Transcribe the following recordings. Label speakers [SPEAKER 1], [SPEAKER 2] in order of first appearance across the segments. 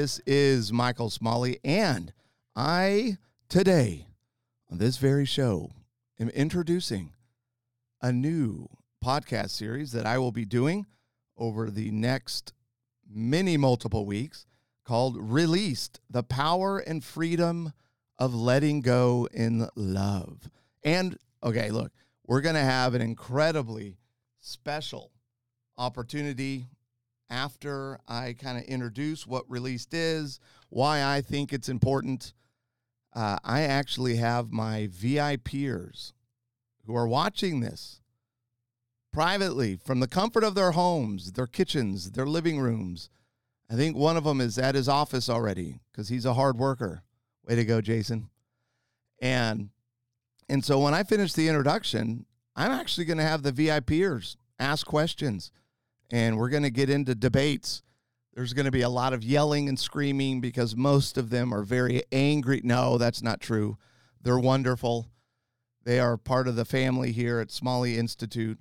[SPEAKER 1] This is Michael Smalley, and I today on this very show am introducing a new podcast series that I will be doing over the next many multiple weeks called Released The Power and Freedom of Letting Go in Love. And okay, look, we're going to have an incredibly special opportunity after I kind of introduce what released is, why I think it's important. Uh, I actually have my VIPers who are watching this privately from the comfort of their homes, their kitchens, their living rooms. I think one of them is at his office already because he's a hard worker. Way to go, Jason. And and so when I finish the introduction, I'm actually going to have the VIPers ask questions and we're going to get into debates. There's going to be a lot of yelling and screaming because most of them are very angry. No, that's not true. They're wonderful. They are part of the family here at Smalley Institute.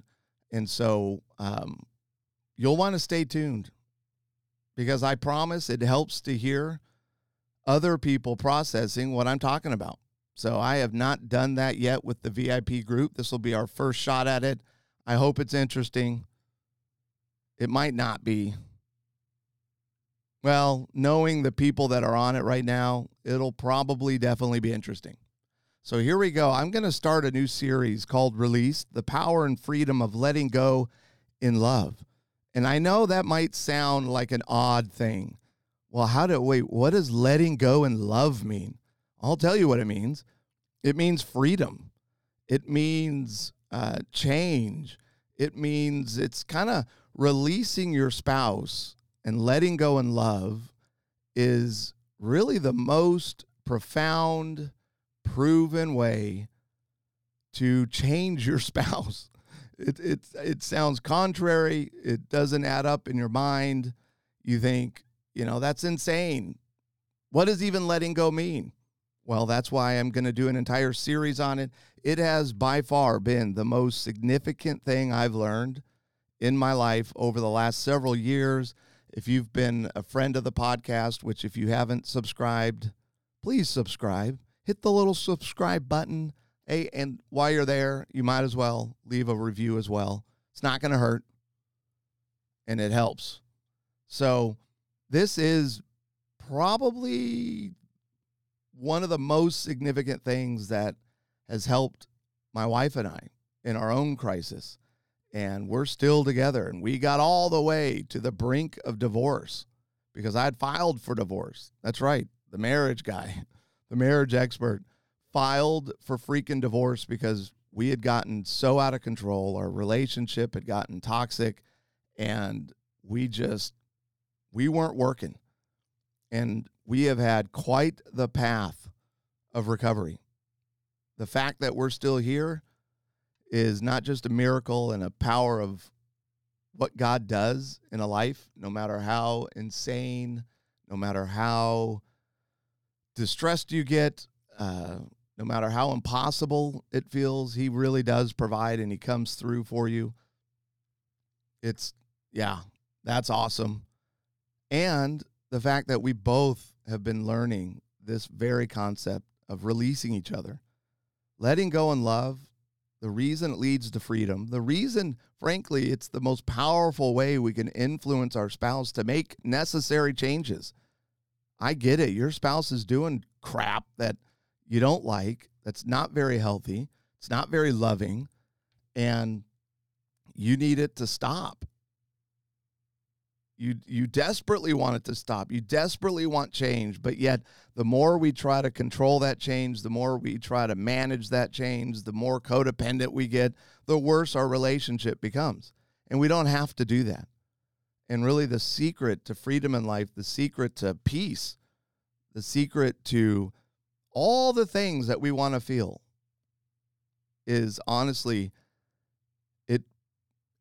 [SPEAKER 1] And so um, you'll want to stay tuned because I promise it helps to hear other people processing what I'm talking about. So I have not done that yet with the VIP group. This will be our first shot at it. I hope it's interesting. It might not be. Well, knowing the people that are on it right now, it'll probably definitely be interesting. So here we go. I'm going to start a new series called Release The Power and Freedom of Letting Go in Love. And I know that might sound like an odd thing. Well, how do, wait, what does letting go in love mean? I'll tell you what it means it means freedom, it means uh, change, it means it's kind of releasing your spouse and letting go in love is really the most profound, proven way to change your spouse. It, it, it sounds contrary. It doesn't add up in your mind. You think, you know, that's insane. What does even letting go mean? Well, that's why I'm going to do an entire series on it. It has by far been the most significant thing I've learned in my life over the last several years. If you've been a friend of the podcast, which if you haven't subscribed, please subscribe. Hit the little subscribe button. Hey, and while you're there, you might as well leave a review as well. It's not going to hurt and it helps. So, this is probably one of the most significant things that has helped my wife and I in our own crisis and we're still together. And we got all the way to the brink of divorce because I had filed for divorce. That's right. The marriage guy, the marriage expert, filed for freaking divorce because we had gotten so out of control. Our relationship had gotten toxic and we just, we weren't working. And we have had quite the path of recovery. The fact that we're still here is not just a miracle and a power of what God does in a life, no matter how insane, no matter how distressed you get, uh, no matter how impossible it feels, He really does provide and He comes through for you. It's, yeah, that's awesome. And the fact that we both have been learning this very concept of releasing each other, letting go in love, the reason it leads to freedom, the reason, frankly, it's the most powerful way we can influence our spouse to make necessary changes. I get it. Your spouse is doing crap that you don't like, that's not very healthy, it's not very loving, and you need it to stop. You you desperately want it to stop. You desperately want change, but yet the more we try to control that change, the more we try to manage that change, the more codependent we get, the worse our relationship becomes. And we don't have to do that. And really the secret to freedom in life, the secret to peace, the secret to all the things that we want to feel is honestly it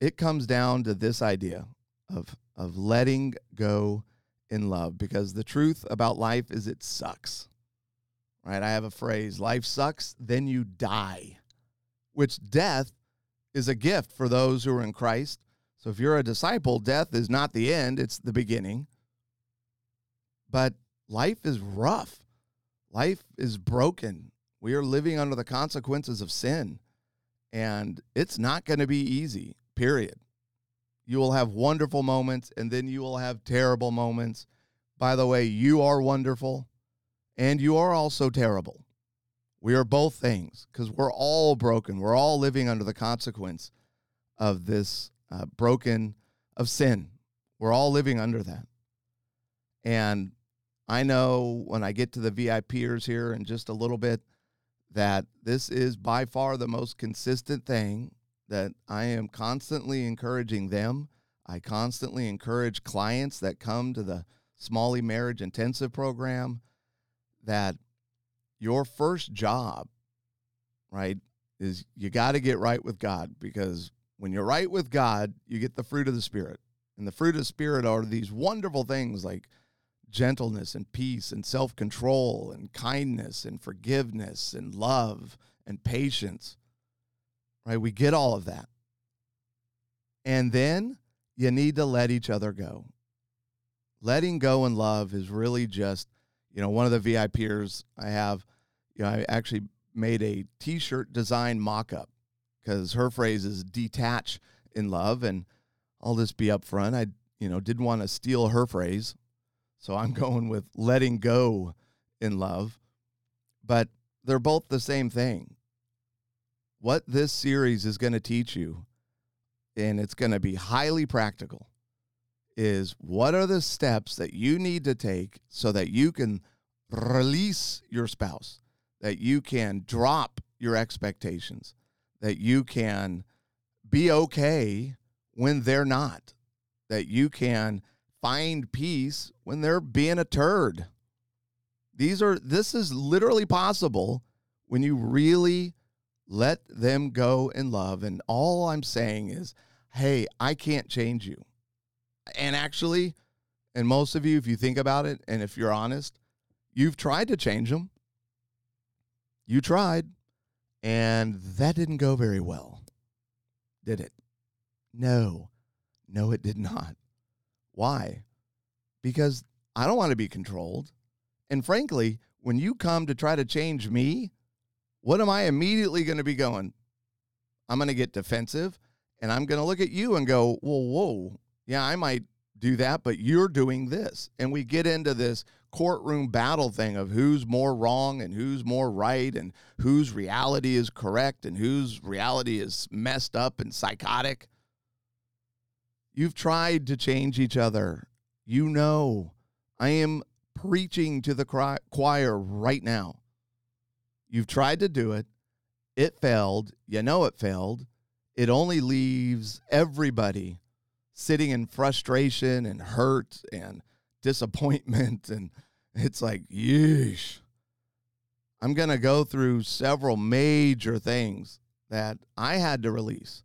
[SPEAKER 1] it comes down to this idea of of letting go in love because the truth about life is it sucks. Right? I have a phrase, life sucks, then you die. Which death is a gift for those who are in Christ. So if you're a disciple, death is not the end, it's the beginning. But life is rough. Life is broken. We are living under the consequences of sin, and it's not going to be easy, period. You will have wonderful moments, and then you will have terrible moments. By the way, you are wonderful, and you are also terrible. We are both things because we're all broken. We're all living under the consequence of this uh, broken, of sin. We're all living under that. And I know when I get to the VIPers here in just a little bit that this is by far the most consistent thing that I am constantly encouraging them. I constantly encourage clients that come to the Smalley Marriage Intensive program that your first job, right, is you got to get right with God because when you're right with God, you get the fruit of the Spirit. And the fruit of the Spirit are these wonderful things like gentleness and peace and self control and kindness and forgiveness and love and patience. Right? We get all of that. And then you need to let each other go. Letting go in love is really just, you know, one of the VIPers I have, you know, I actually made a t shirt design mock up because her phrase is detach in love. And I'll just be upfront. I, you know, didn't want to steal her phrase. So I'm going with letting go in love. But they're both the same thing. What this series is going to teach you, and it's going to be highly practical, is what are the steps that you need to take so that you can release your spouse, that you can drop your expectations, that you can be okay when they're not, that you can find peace when they're being a turd. These are this is literally possible when you really let them go in love and all I'm saying is, "Hey, I can't change you." And actually, and most of you if you think about it and if you're honest, you've tried to change them. You tried and that didn't go very well. Did it? No. No, it did not. Why? Because I don't want to be controlled. And frankly, when you come to try to change me, what am I immediately going to be going? I'm going to get defensive and I'm going to look at you and go, whoa, whoa. Yeah, I might do that, but you're doing this. And we get into this courtroom battle thing of who's more wrong and who's more right and whose reality is correct and whose reality is messed up and psychotic. You've tried to change each other. You know, I am preaching to the choir right now. You've tried to do it. It failed. You know it failed. It only leaves everybody sitting in frustration and hurt and disappointment. And it's like, yeesh. I'm going to go through several major things that I had to release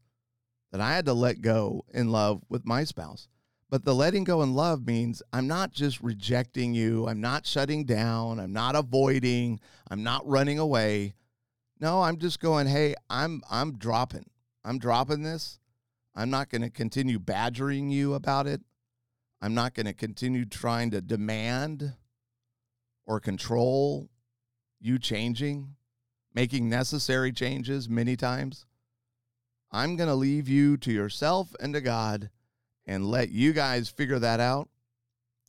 [SPEAKER 1] that I had to let go in love with my spouse. But the letting go in love means I'm not just rejecting you, I'm not shutting down, I'm not avoiding, I'm not running away. No, I'm just going, "Hey, I'm I'm dropping. I'm dropping this. I'm not going to continue badgering you about it. I'm not going to continue trying to demand or control you changing, making necessary changes many times. I'm going to leave you to yourself and to God and let you guys figure that out.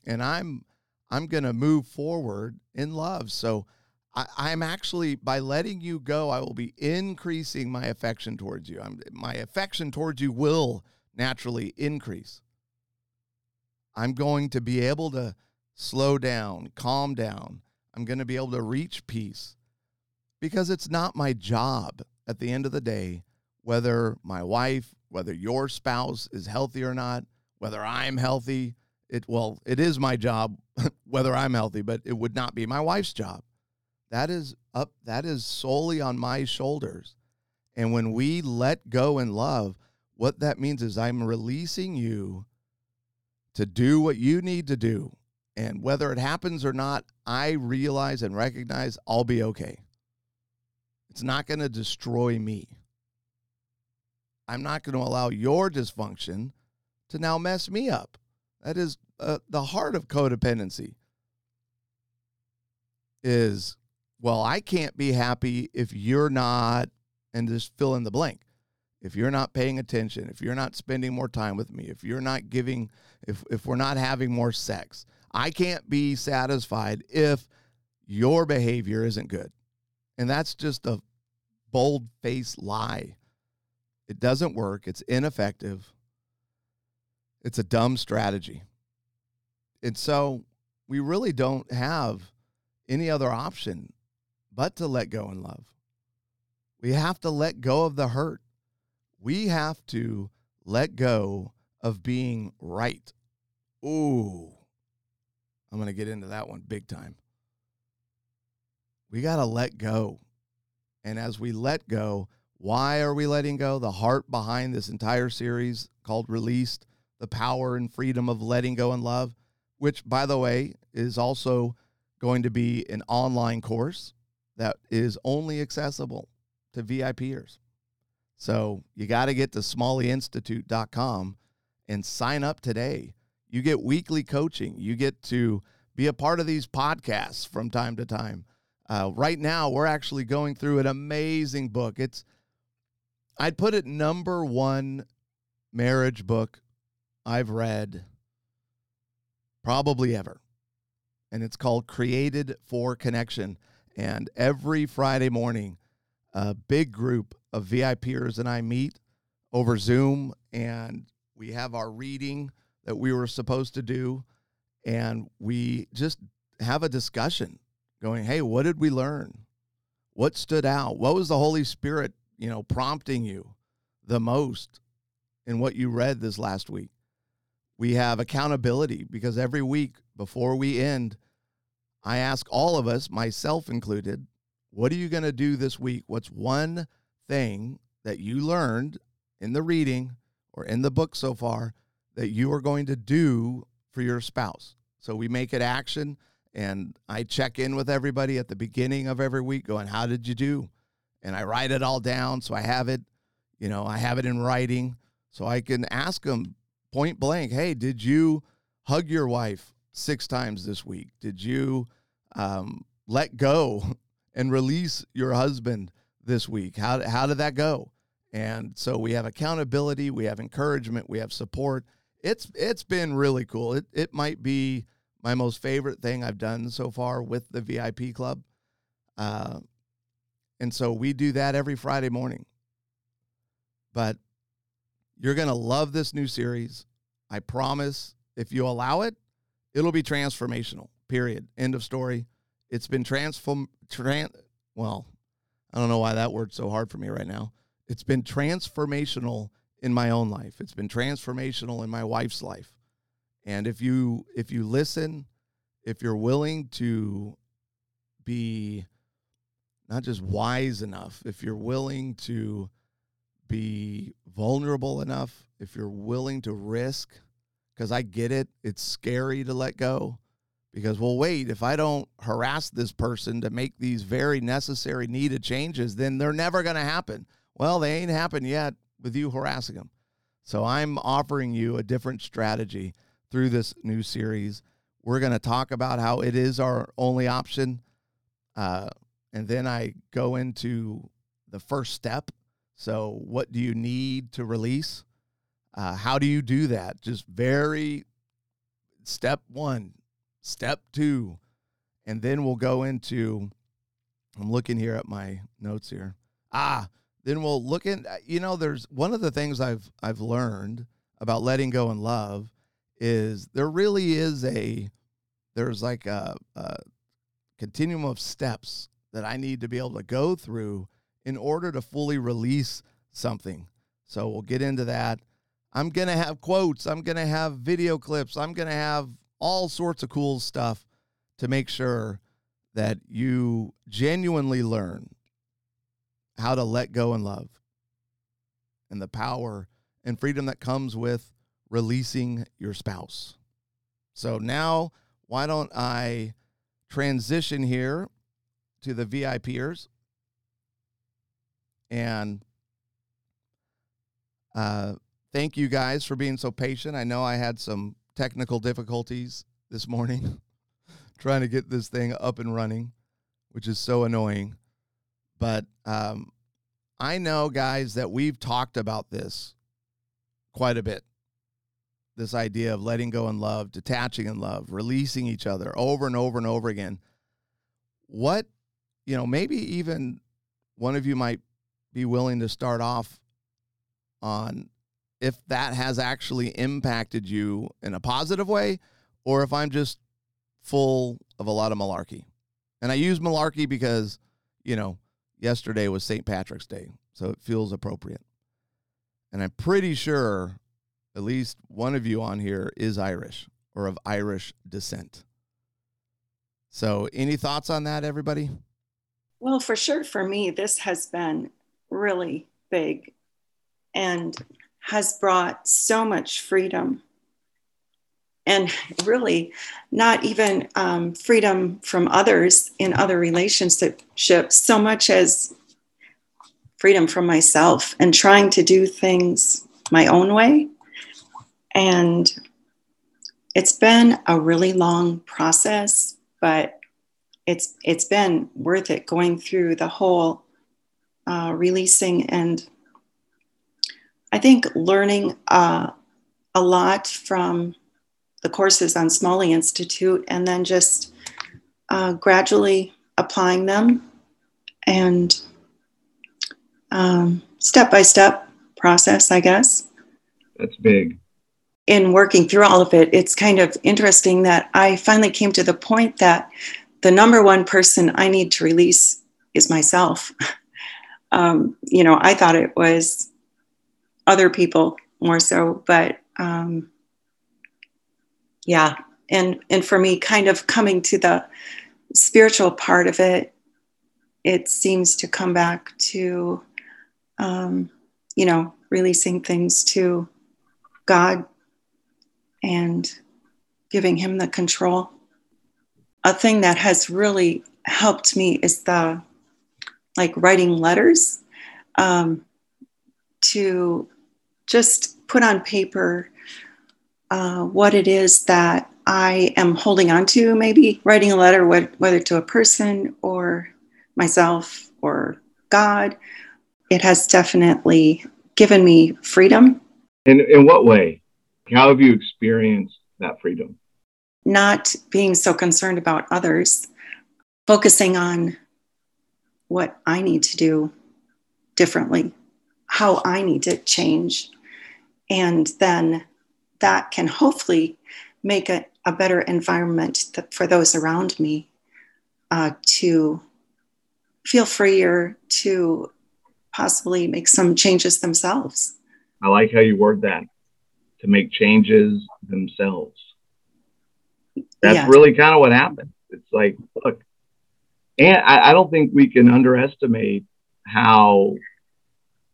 [SPEAKER 1] And I'm I'm to move forward in love. So I, I'm actually by letting you go, I will be increasing my affection towards you. I'm, my affection towards you will naturally increase. I'm going to be able to slow down, calm down. I'm going to be able to reach peace because it's not my job at the end of the day whether my wife, whether your spouse is healthy or not, whether I'm healthy. It well, it is my job whether I'm healthy, but it would not be my wife's job. That is up that is solely on my shoulders. And when we let go in love, what that means is I'm releasing you to do what you need to do. And whether it happens or not, I realize and recognize I'll be okay. It's not going to destroy me. I'm not going to allow your dysfunction to now mess me up. That is uh, the heart of codependency. is, well, I can't be happy if you're not, and just fill in the blank. If you're not paying attention, if you're not spending more time with me, if you're not giving, if, if we're not having more sex, I can't be satisfied if your behavior isn't good. And that's just a bold faced lie. It doesn't work, it's ineffective, it's a dumb strategy. And so we really don't have any other option but to let go and love. We have to let go of the hurt. We have to let go of being right. Ooh, I'm going to get into that one big time. We got to let go. And as we let go, why are we letting go? The heart behind this entire series called Released, the power and freedom of letting go and love, which, by the way, is also going to be an online course that is only accessible to VIPers. So you got to get to smalleyinstitute.com and sign up today. You get weekly coaching. You get to be a part of these podcasts from time to time. Uh, right now, we're actually going through an amazing book. It's, I'd put it number one marriage book I've read probably ever. And it's called Created for Connection. And every Friday morning, a big group of VIPers and I meet over Zoom and we have our reading that we were supposed to do. And we just have a discussion going, hey, what did we learn? What stood out? What was the Holy Spirit, you know, prompting you the most in what you read this last week? We have accountability because every week before we end, I ask all of us, myself included, what are you going to do this week? What's one thing that you learned in the reading or in the book so far that you are going to do for your spouse? So we make it action and I check in with everybody at the beginning of every week going, How did you do? And I write it all down. So I have it, you know, I have it in writing so I can ask them point blank, Hey, did you hug your wife six times this week? Did you um, let go and release your husband this week? How, how did that go? And so we have accountability, we have encouragement, we have support. It's it's been really cool. It it might be my most favorite thing I've done so far with the VIP club. Uh, and so we do that every Friday morning. But you're going to love this new series. I promise if you allow it, it'll be transformational. Period. End of story. It's been transform tran well, I don't know why that word's so hard for me right now. It's been transformational in my own life. It's been transformational in my wife's life. And if you if you listen, if you're willing to be not just wise enough, if you're willing to be vulnerable enough, if you're willing to risk, because I get it, it's scary to let go because well wait if i don't harass this person to make these very necessary needed changes then they're never going to happen. Well they ain't happened yet with you harassing them so i'm offering you a different strategy through this new series. We're going to talk about how it is our only option. Uh, and then i go into the first step so what do you need to release uh, how do you do that just very step one Step two, and then we'll go into. I'm looking here at my notes here. Ah, then we'll look in. You know, there's one of the things I've I've learned about letting go and love is there really is a there's like a, a continuum of steps that I need to be able to go through in order to fully release something. So we'll get into that. I'm going to have quotes. I'm going to have video clips. I'm going to have all sorts of cool stuff to make sure that you genuinely learn how to let go and love and the power and freedom that comes with releasing your spouse. So now, why don't I transition here to the VIPers and uh, thank you guys for being so patient. I know I had some technical difficulties this morning trying to get this thing up and running. which is so annoying. But um, I know, guys, that we've talked about this quite a bit. This idea of letting go in love, detaching in love, releasing each other over and over and over again. What, you know, maybe even one of you might be willing to start off on if that has actually impacted you in a positive way or if I'm just full of a lot of malarkey. And I use malarkey because, you know, yesterday was St. Patrick's Day, so it feels appropriate. And I'm pretty sure at least one of you on here is Irish or of Irish descent. So, any thoughts on that, everybody?
[SPEAKER 2] Well, for sure, for me, this has been really big and has brought so much freedom. And really not even um, freedom from others in other relationships so much as freedom from myself and trying to do things my own way. And it's been a really long process but it's it's been worth it going through the whole uh, releasing and i think learning uh, a lot from the courses on Smalley Institute and then just uh, gradually applying them and step by step process, I guess.
[SPEAKER 3] That's big.
[SPEAKER 2] In working through all of it, it's kind of interesting that I finally came to the point that the number one person I need to release is myself. um, you know, I thought it was other people more so, but um, yeah and and for me kind of coming to the spiritual part of it it seems to come back to um, you know releasing things to god and giving him the control a thing that has really helped me is the like writing letters um, to just put on paper uh, what it is that I am holding on to, maybe writing a letter, whether to a person or myself or God. It has definitely given me freedom.
[SPEAKER 3] In, in what way? How have you experienced that freedom?
[SPEAKER 2] Not being so concerned about others, focusing on what I need to do differently, how I need to change, and then that can hopefully make a, a better environment for those around me uh, to feel freer to possibly make some changes themselves.
[SPEAKER 3] I like how you word that to make changes themselves. That's yes. really kind of what happened. It's like, look, and I, I don't think we can underestimate how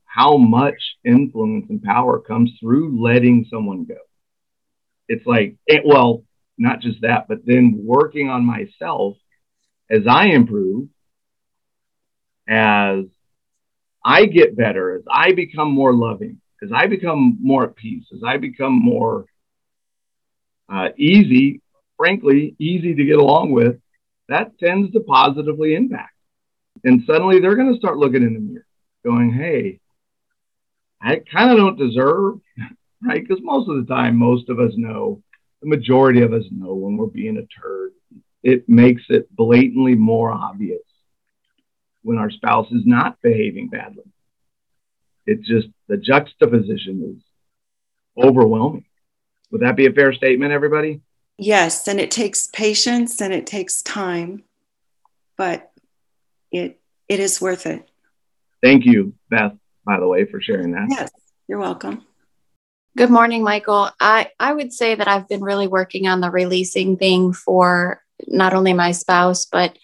[SPEAKER 3] how much influence and power comes through letting someone go it's like, it, well, not just that, but then working on myself as I improve, as I get better, as I become more loving, as I become more at peace, as I become more uh, easy, frankly, easy to get along with, that tends to positively impact. And suddenly they're going to start looking in the mirror, going, hey, I kind of don't deserve right? Because most of the time, most of us know, the majority of us know when we're being a turd. It makes it blatantly more obvious when our spouse is not behaving badly. It's just the juxtaposition is overwhelming. Would that be a fair statement, everybody?
[SPEAKER 2] Yes, and it takes patience and it takes time, but it it is worth it.
[SPEAKER 3] Thank you, Beth, by the way, for sharing that.
[SPEAKER 2] Yes, you're welcome.
[SPEAKER 4] Good morning, Michael. I, I would say that I've been really working on the releasing thing for not only my spouse, but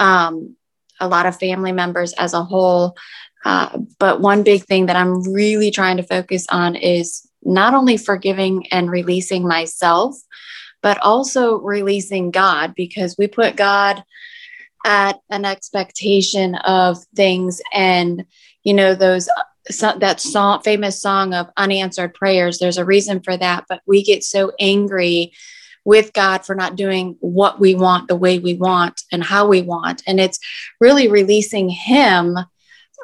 [SPEAKER 4] um, a lot of family members as a whole. Uh, but one big thing that I'm really trying to focus on is not only forgiving and releasing myself, but also releasing God because we put God at an expectation of things and, you know, those so, that song, famous song of unanswered prayers. There's a reason for that, but we get so angry with God for not doing what we want the way we want and how we want. And it's really releasing Him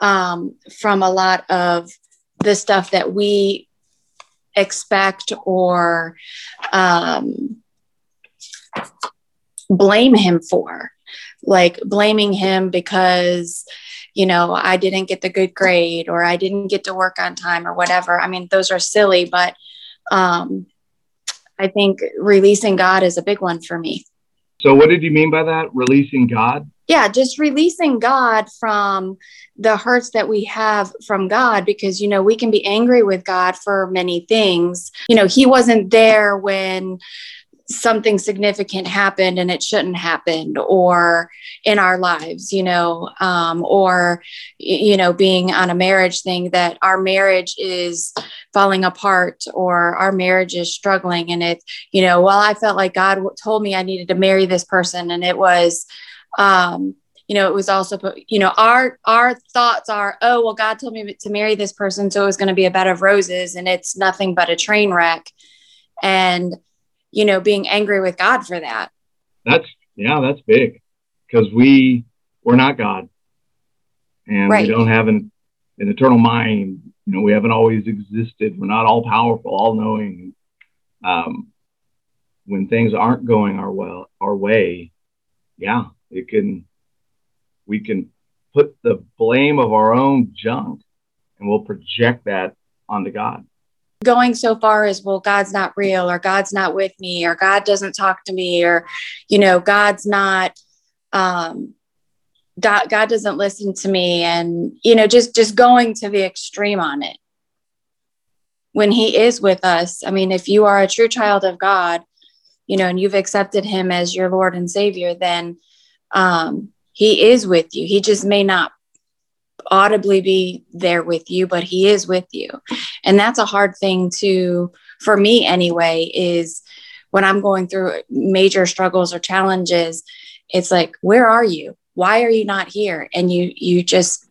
[SPEAKER 4] um, from a lot of the stuff that we expect or um, blame Him for. Like blaming Him because you know, I didn't get the good grade or I didn't get to work on time or whatever. I mean, those are silly, but um, I think releasing God is a big one for me.
[SPEAKER 3] So, what did you mean by that? Releasing God?
[SPEAKER 4] Yeah, just releasing God from the hurts that we have from God because, you know, we can be angry with God for many things. You know, He wasn't there when something significant happened and it shouldn't happen or in our lives you know um, or you know being on a marriage thing that our marriage is falling apart or our marriage is struggling and it you know well i felt like god told me i needed to marry this person and it was um, you know it was also you know our our thoughts are oh well god told me to marry this person so it was going to be a bed of roses and it's nothing but a train wreck. And you know, being angry with God for that.
[SPEAKER 3] That's yeah, that's big because we we're not God, and right. we don't have an an eternal mind. You know, we haven't always existed. We're not all powerful, all knowing. Um, when things aren't going our well our way, yeah, it can we can put the blame of our own junk and we'll project that onto God
[SPEAKER 4] going so far as well god's not real or god's not with me or god doesn't talk to me or you know god's not um god, doesn't listen to me and you know just just going to the extreme on it. When he is with us i mean if you are a true child of god you know and you've accepted him as your lord and savior then um he is with you. He just may not audibly be there with you, but he is with you. And that's a hard thing to, for me anyway, is when I'm going through major struggles or challenges, it's like, where are you? Why are you not here? And you, you just,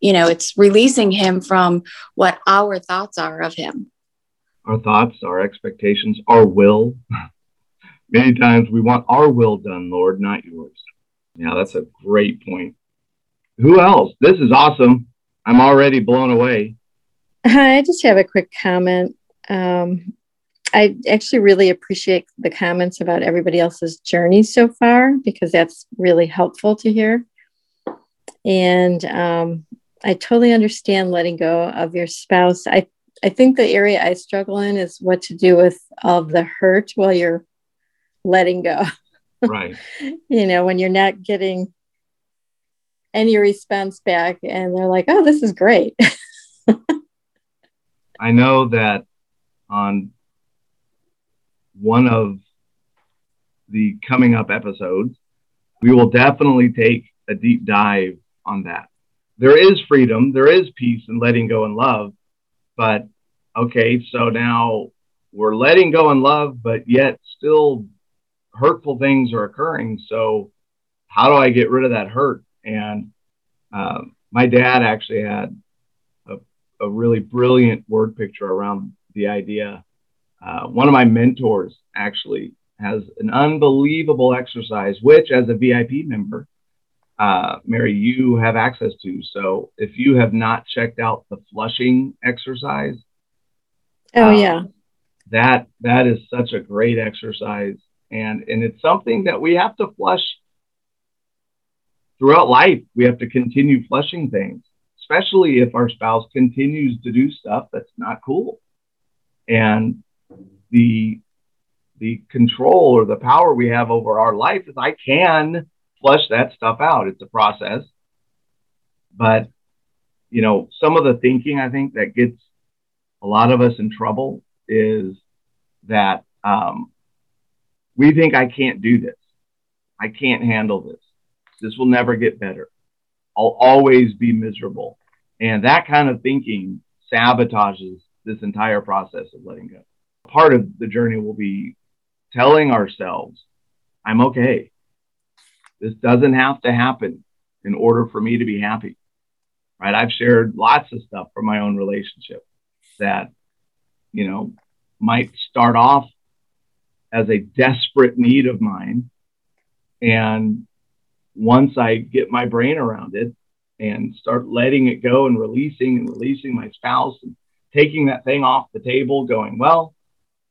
[SPEAKER 4] you know, it's releasing him from what our thoughts are of him.
[SPEAKER 3] Our thoughts, our expectations, our will. Many times we want our will done, Lord, not yours. Yeah, that's a great point who else? This is awesome. I'm already blown away.
[SPEAKER 5] Hi, I just have a quick comment. Um, I actually really appreciate the comments about everybody else's journey so far because that's really helpful to hear. And um, I totally understand letting go of your spouse. I, I think the area I struggle in is what to do with all of the hurt while you're letting go.
[SPEAKER 3] Right.
[SPEAKER 5] you know, when you're not getting any response back and they're like oh this is great.
[SPEAKER 3] I know that on one of the coming up episodes we will definitely take a deep dive on that. There is freedom there is peace and letting go and love but okay so now we're letting go and love but yet still hurtful things are occurring. So how do i get rid of that hurt and uh, my dad actually had a, a, really brilliant word picture around the idea. Uh, one of my mentors actually has an unbelievable exercise, which as a VIP member, uh, Mary, you have access to. So if you have not checked out the flushing exercise,
[SPEAKER 5] oh um, yeah,
[SPEAKER 3] that that is such a great exercise, and and it's something that we have to flush throughout life, we have to continue flushing things, especially if our spouse continues to do stuff that's not cool. And the the control or the power we have over our life is I can flush that stuff out. It's a process. But you know, some of the thinking I think that gets a lot of us in trouble is that um, we think I can't do this. I can't handle this. This will never get better. I'll always be miserable. And that kind of thinking sabotages this entire process of letting go. Part of the journey will be telling ourselves, I'm okay. This doesn't have to happen in order for me to be happy. Right? I've shared lots of stuff from my own relationship that, you know, might start off as a desperate need of mine. And once I get my brain around it and start letting it go and releasing and releasing my spouse and taking that thing off the table, going, well,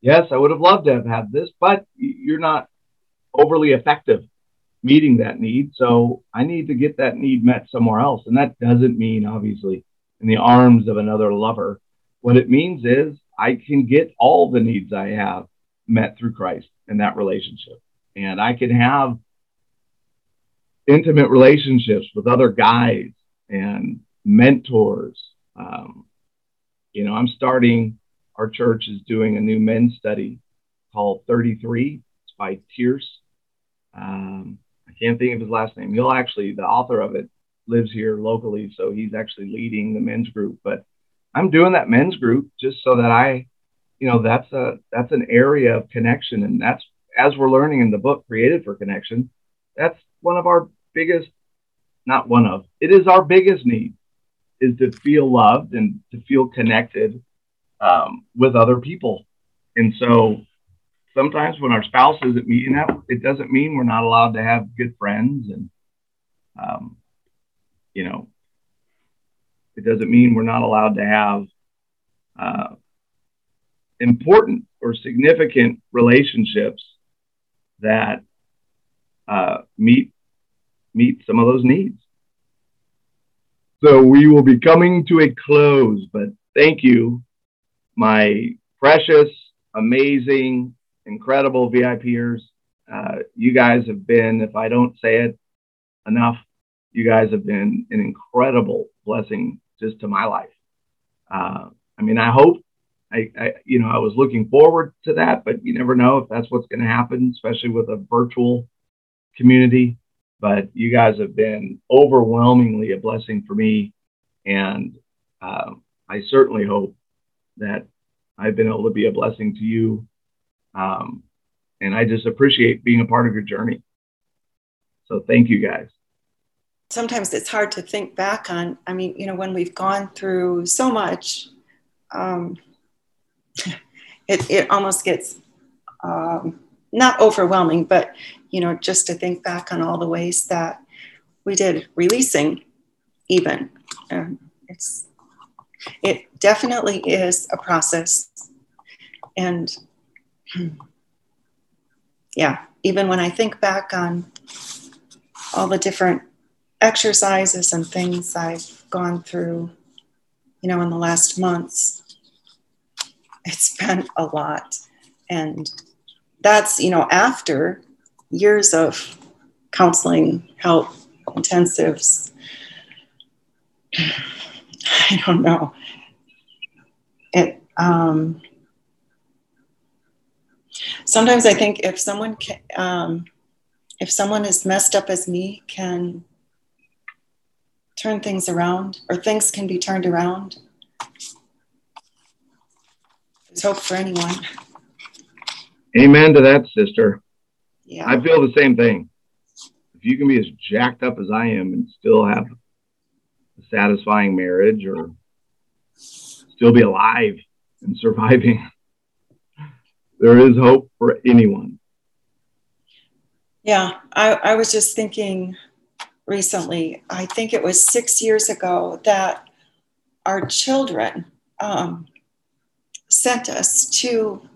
[SPEAKER 3] yes, I would have loved to have had this, but you're not overly effective meeting that need. So I need to get that need met somewhere else. And that doesn't mean, obviously, in the arms of another lover. What it means is I can get all the needs I have met through Christ in that relationship. And I can have intimate relationships with other guys and mentors. Um, you know, I'm starting, our church is doing a new men's study called 33. It's by Tierce. Um, I can't think of his last name. He'll actually, the author of it lives here locally, so he's actually leading the men's group. But I'm doing that men's group just so that I, you know, that's a that's an area of connection, and that's as we're learning in the book, created for connection. That's one of our biggest, not one of, it is our biggest need, is to feel loved and to feel connected um, with other people. And so sometimes when our spouse isn't meeting that, it doesn't mean we're not allowed to have good friends and, um, you know, it doesn't mean we're not allowed to have uh, important or significant relationships that uh, meet meet some of those needs. So we will be coming to a close, but thank you, my precious, amazing, incredible VIPers. Uh, you guys have been, if I don't say it enough, you guys have been an incredible blessing just to my life. Uh, I mean, I hope I, I, you know, I was looking forward to that, but you never know if that's what's going to happen, especially with a virtual community. But you guys have been overwhelmingly a blessing for me, and uh, I certainly hope that I've been able to be a blessing to you. Um, and I just appreciate being a part of your journey. So thank you guys
[SPEAKER 2] sometimes it's hard to think back on. I mean, you know, when we've gone through so much, um, it, it almost gets um, not overwhelming, but, you know, just to think back on all the ways that we did releasing, even. Um, it's, it definitely is a process. And yeah, even when I think back on all the different exercises and things I've gone through, you know, in the last months, it's been a lot. And that's, you know, after years of counseling, help, intensives. I don't know. It, um, sometimes I think if someone can, um, if someone as messed up as me can turn things around, or things can be turned around. There's hope for anyone.
[SPEAKER 3] Amen to that, sister.
[SPEAKER 2] Yeah.
[SPEAKER 3] I feel the same thing. If you can be as jacked up as I am and still have a satisfying marriage or still be alive and surviving, there is hope for anyone.
[SPEAKER 2] Yeah, I, I was just thinking recently, I think it was six years ago, that our children um, sent us to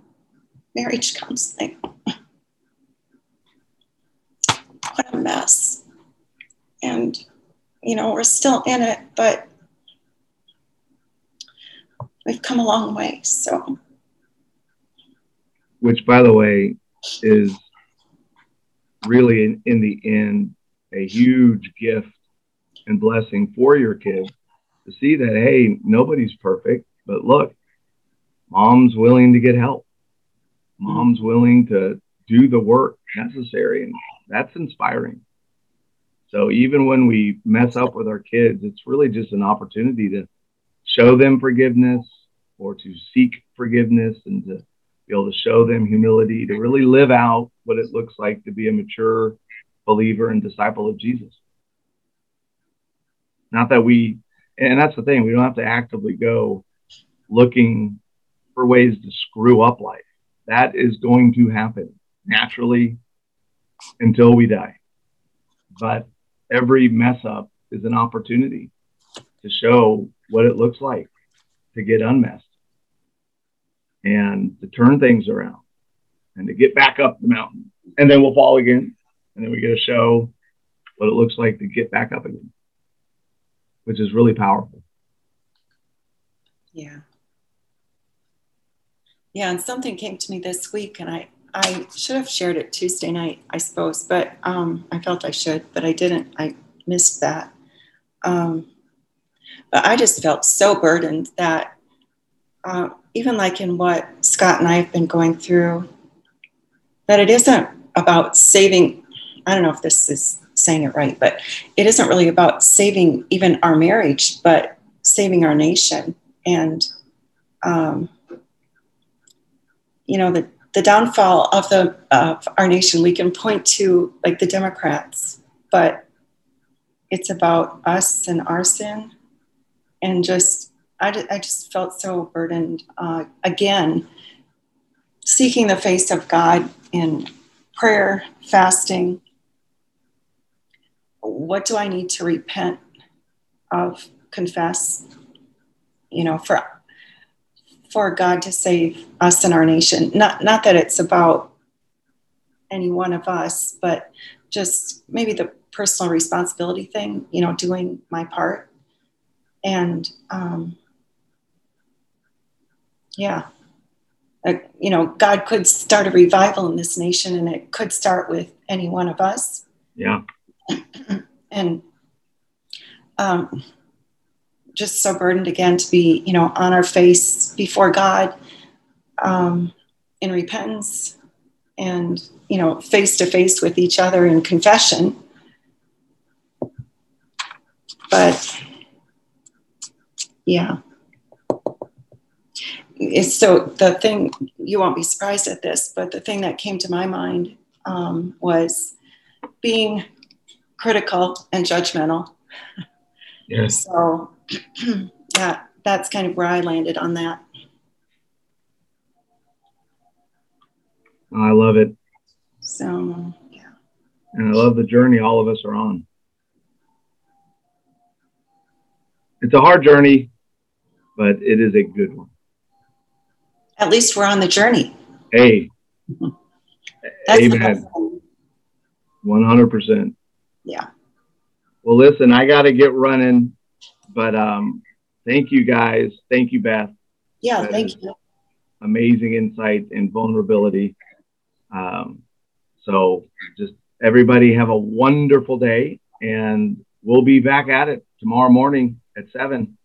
[SPEAKER 2] marriage counseling. what a mess. And, you know, we're still in it, but we've come a long way. So,
[SPEAKER 3] which, by the way, is really in, in the end a huge gift and blessing for your kids to see that, hey, nobody's perfect, but look, mom's willing to get help. Mom's willing to do the work necessary. And that's inspiring. So even when we mess up with our kids, it's really just an opportunity to show them forgiveness or to seek forgiveness and to be able to show them humility, to really live out what it looks like to be a mature believer and disciple of Jesus. Not that we, and that's the thing, we don't have to actively go looking for ways to screw up life. That is going to happen naturally until we die. But every mess up is an opportunity to show what it looks like to get unmessed and to turn things around and to get back up the mountain. And then we'll fall again. And then we get to show what it looks like to get back up again, which is really powerful.
[SPEAKER 2] Yeah. Yeah, and something came to me this week, and I I should have shared it Tuesday night, I suppose, but um, I felt I should, but I didn't. I missed that. Um, but I just felt so burdened that uh, even like in what Scott and I have been going through, that it isn't about saving. I don't know if this is saying it right, but it isn't really about saving even our marriage, but saving our nation. And, um, you know, the, the downfall of the of our nation, we can point to like the Democrats, but it's about us and our sin. And just I, I just felt so burdened uh, again seeking the face of god in prayer fasting. What do i need to repent of confess you know for for god to save us and our nation not not that it's about any one of us but just maybe the personal responsibility thing, you know, doing my part. And um, yeah, like, you know, God could start a revival in this nation and it could start with any one of us.
[SPEAKER 3] Yeah.
[SPEAKER 2] and um, just so burdened again to be, you know, on our face before God um, in repentance and, you know, face to face with each other in confession but yeah. It's so the thing, you won't be surprised at this, but the thing that came to my mind um, was being critical and judgmental.
[SPEAKER 3] Yes.
[SPEAKER 2] So, yeah, that's kind of where I landed on that.
[SPEAKER 3] I love it.
[SPEAKER 2] So, yeah.
[SPEAKER 3] And I love the journey all of us are on. it's a hard journey, but it is a good one.
[SPEAKER 2] At least we're on the journey.
[SPEAKER 3] Hey, amen. One hundred percent.
[SPEAKER 2] Yeah.
[SPEAKER 3] Well, listen, I got to get running, but um, thank you guys. Thank you, Beth.
[SPEAKER 2] Yeah, that thank you.
[SPEAKER 3] Amazing insight and vulnerability. Um, so, just everybody have a wonderful day, and we'll be back at it tomorrow morning at seven.